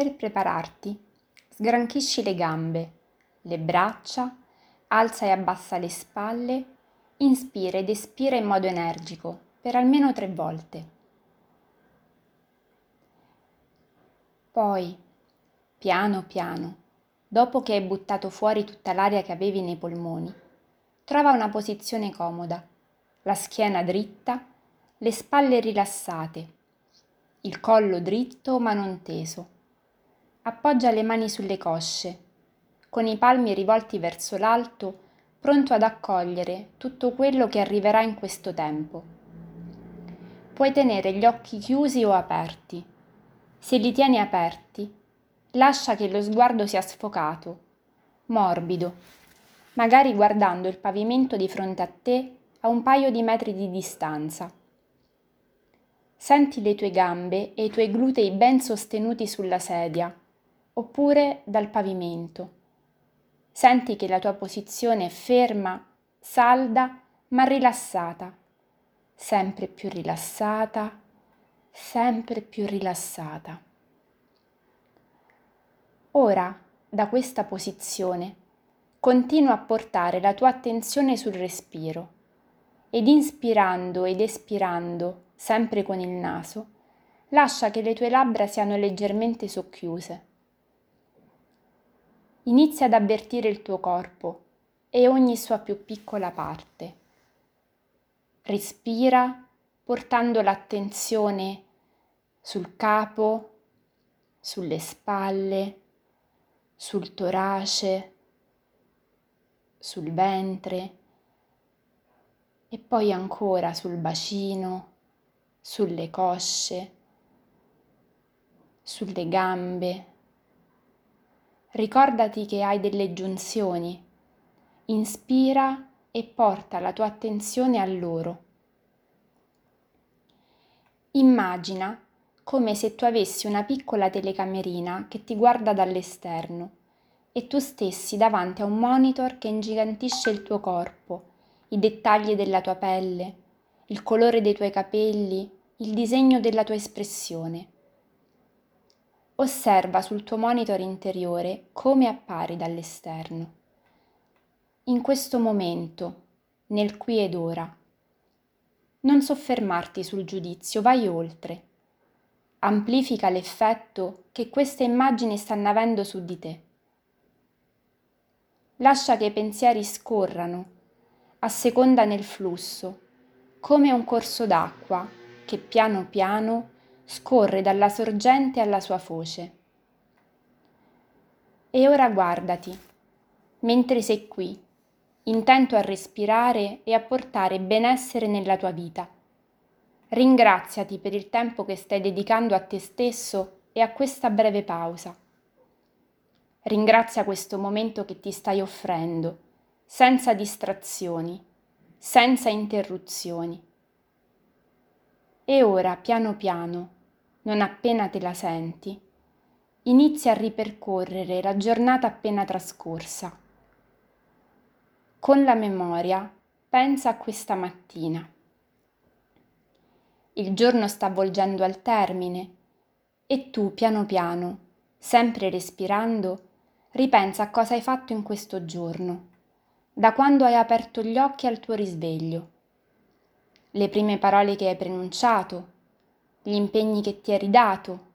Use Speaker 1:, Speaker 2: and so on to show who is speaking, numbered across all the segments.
Speaker 1: Per prepararti, sgranchisci le gambe, le braccia, alza e abbassa le spalle, inspira ed espira in modo energico per almeno tre volte. Poi, piano piano, dopo che hai buttato fuori tutta l'aria che avevi nei polmoni, trova una posizione comoda, la schiena dritta, le spalle rilassate, il collo dritto ma non teso appoggia le mani sulle cosce, con i palmi rivolti verso l'alto, pronto ad accogliere tutto quello che arriverà in questo tempo. Puoi tenere gli occhi chiusi o aperti. Se li tieni aperti, lascia che lo sguardo sia sfocato, morbido, magari guardando il pavimento di fronte a te a un paio di metri di distanza. Senti le tue gambe e i tuoi glutei ben sostenuti sulla sedia oppure dal pavimento. Senti che la tua posizione è ferma, salda, ma rilassata, sempre più rilassata, sempre più rilassata. Ora, da questa posizione, continua a portare la tua attenzione sul respiro ed inspirando ed espirando, sempre con il naso, lascia che le tue labbra siano leggermente socchiuse inizia ad avvertire il tuo corpo e ogni sua più piccola parte. Respira portando l'attenzione sul capo, sulle spalle, sul torace, sul ventre e poi ancora sul bacino, sulle cosce, sulle gambe Ricordati che hai delle giunzioni. Inspira e porta la tua attenzione a loro. Immagina come se tu avessi una piccola telecamerina che ti guarda dall'esterno e tu stessi davanti a un monitor che ingigantisce il tuo corpo, i dettagli della tua pelle, il colore dei tuoi capelli, il disegno della tua espressione. Osserva sul tuo monitor interiore come appari dall'esterno. In questo momento, nel qui ed ora. Non soffermarti sul giudizio, vai oltre. Amplifica l'effetto che queste immagini stanno avendo su di te. Lascia che i pensieri scorrano, a seconda nel flusso, come un corso d'acqua che piano piano scorre dalla sorgente alla sua foce. E ora guardati, mentre sei qui, intento a respirare e a portare benessere nella tua vita. Ringraziati per il tempo che stai dedicando a te stesso e a questa breve pausa. Ringrazia questo momento che ti stai offrendo, senza distrazioni, senza interruzioni. E ora, piano piano, non appena te la senti, inizia a ripercorrere la giornata appena trascorsa. Con la memoria pensa a questa mattina. Il giorno sta volgendo al termine e tu piano piano, sempre respirando, ripensa a cosa hai fatto in questo giorno, da quando hai aperto gli occhi al tuo risveglio. Le prime parole che hai pronunciato, gli impegni che ti eri dato,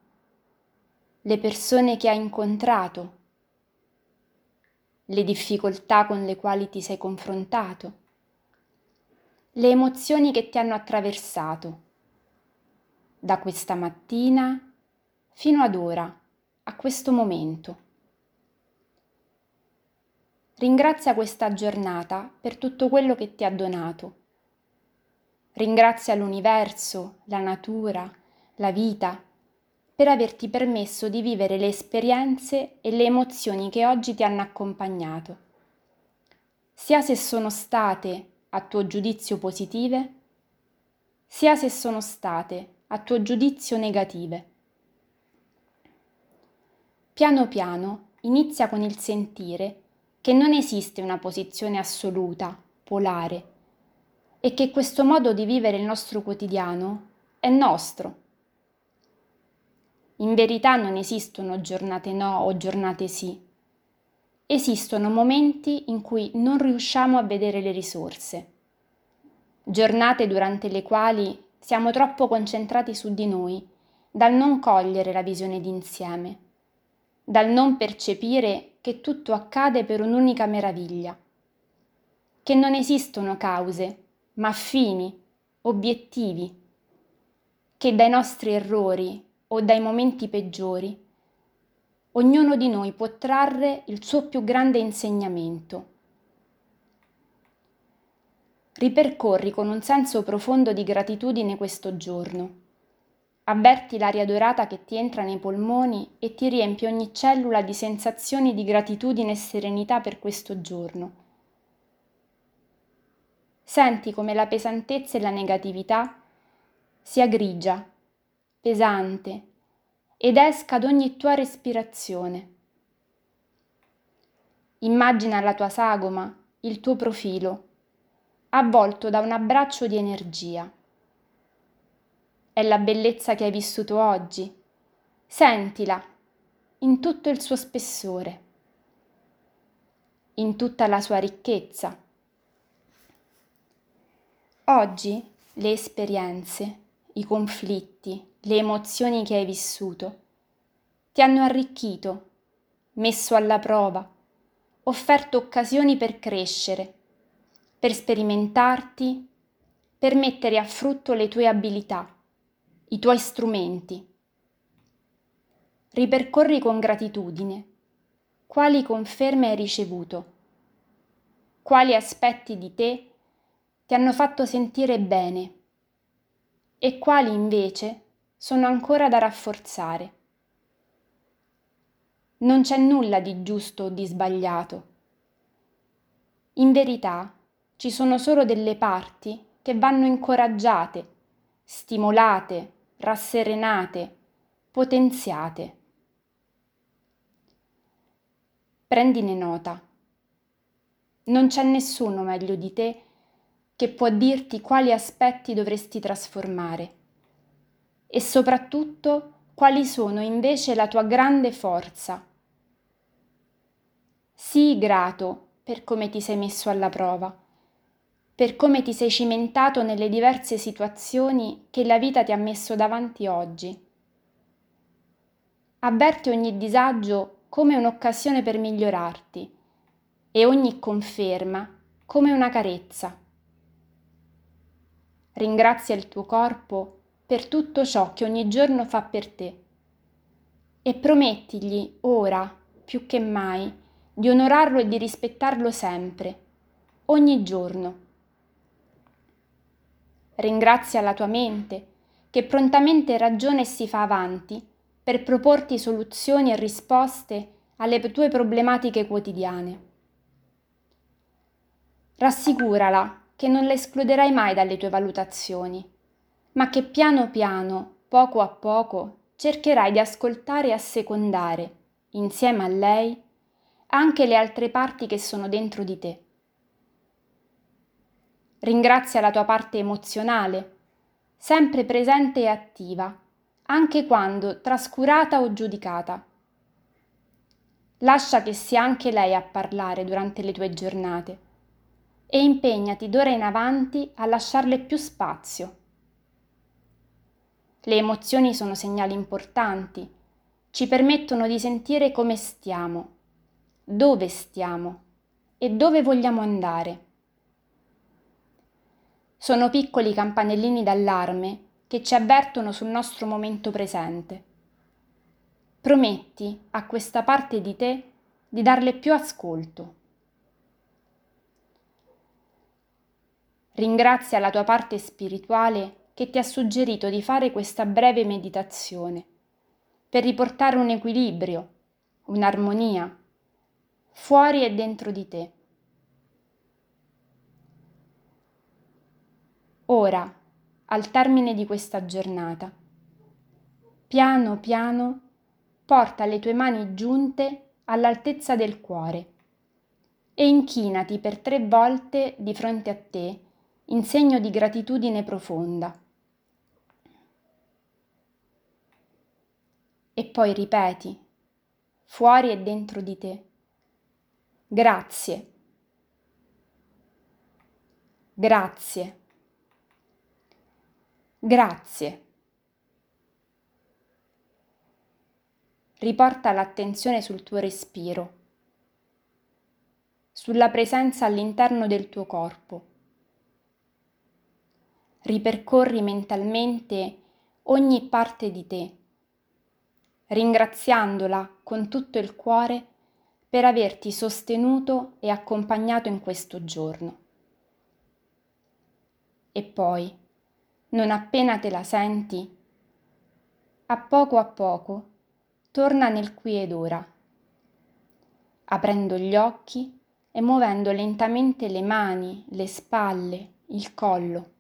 Speaker 1: le persone che hai incontrato, le difficoltà con le quali ti sei confrontato, le emozioni che ti hanno attraversato da questa mattina fino ad ora, a questo momento. Ringrazia questa giornata per tutto quello che ti ha donato Ringrazia l'universo, la natura, la vita, per averti permesso di vivere le esperienze e le emozioni che oggi ti hanno accompagnato, sia se sono state a tuo giudizio positive, sia se sono state a tuo giudizio negative. Piano piano inizia con il sentire che non esiste una posizione assoluta, polare, e che questo modo di vivere il nostro quotidiano è nostro. In verità non esistono giornate no o giornate sì. Esistono momenti in cui non riusciamo a vedere le risorse. Giornate durante le quali siamo troppo concentrati su di noi, dal non cogliere la visione d'insieme, dal non percepire che tutto accade per un'unica meraviglia, che non esistono cause, ma fini, obiettivi, che dai nostri errori o dai momenti peggiori, ognuno di noi può trarre il suo più grande insegnamento. Ripercorri con un senso profondo di gratitudine questo giorno. Avverti l'aria dorata che ti entra nei polmoni e ti riempie ogni cellula di sensazioni di gratitudine e serenità per questo giorno. Senti come la pesantezza e la negatività sia grigia, pesante ed esca ad ogni tua respirazione. Immagina la tua sagoma, il tuo profilo, avvolto da un abbraccio di energia. È la bellezza che hai vissuto oggi. Sentila in tutto il suo spessore, in tutta la sua ricchezza. Oggi le esperienze, i conflitti, le emozioni che hai vissuto ti hanno arricchito, messo alla prova, offerto occasioni per crescere, per sperimentarti, per mettere a frutto le tue abilità, i tuoi strumenti. Ripercorri con gratitudine quali conferme hai ricevuto, quali aspetti di te ti hanno fatto sentire bene e quali invece sono ancora da rafforzare. Non c'è nulla di giusto o di sbagliato. In verità ci sono solo delle parti che vanno incoraggiate, stimolate, rasserenate, potenziate. Prendine nota. Non c'è nessuno meglio di te che può dirti quali aspetti dovresti trasformare e soprattutto quali sono invece la tua grande forza. Sii grato per come ti sei messo alla prova, per come ti sei cimentato nelle diverse situazioni che la vita ti ha messo davanti oggi. Avverti ogni disagio come un'occasione per migliorarti e ogni conferma come una carezza. Ringrazia il tuo corpo per tutto ciò che ogni giorno fa per te. E promettigli ora, più che mai, di onorarlo e di rispettarlo sempre, ogni giorno. Ringrazia la tua mente, che prontamente ragiona e si fa avanti per proporti soluzioni e risposte alle tue problematiche quotidiane. Rassicurala che non la escluderai mai dalle tue valutazioni ma che piano piano, poco a poco, cercherai di ascoltare e assecondare, insieme a lei, anche le altre parti che sono dentro di te. Ringrazia la tua parte emozionale, sempre presente e attiva, anche quando trascurata o giudicata. Lascia che sia anche lei a parlare durante le tue giornate e impegnati d'ora in avanti a lasciarle più spazio le emozioni sono segnali importanti, ci permettono di sentire come stiamo, dove stiamo e dove vogliamo andare. Sono piccoli campanellini d'allarme che ci avvertono sul nostro momento presente. Prometti a questa parte di te di darle più ascolto. Ringrazia la tua parte spirituale che ti ha suggerito di fare questa breve meditazione per riportare un equilibrio, un'armonia, fuori e dentro di te. Ora, al termine di questa giornata, piano piano porta le tue mani giunte all'altezza del cuore e inchinati per tre volte di fronte a te in segno di gratitudine profonda. poi ripeti, fuori e dentro di te, grazie, grazie, grazie. Riporta l'attenzione sul tuo respiro, sulla presenza all'interno del tuo corpo. Ripercorri mentalmente ogni parte di te, ringraziandola con tutto il cuore per averti sostenuto e accompagnato in questo giorno. E poi, non appena te la senti, a poco a poco torna nel qui ed ora, aprendo gli occhi e muovendo lentamente le mani, le spalle, il collo,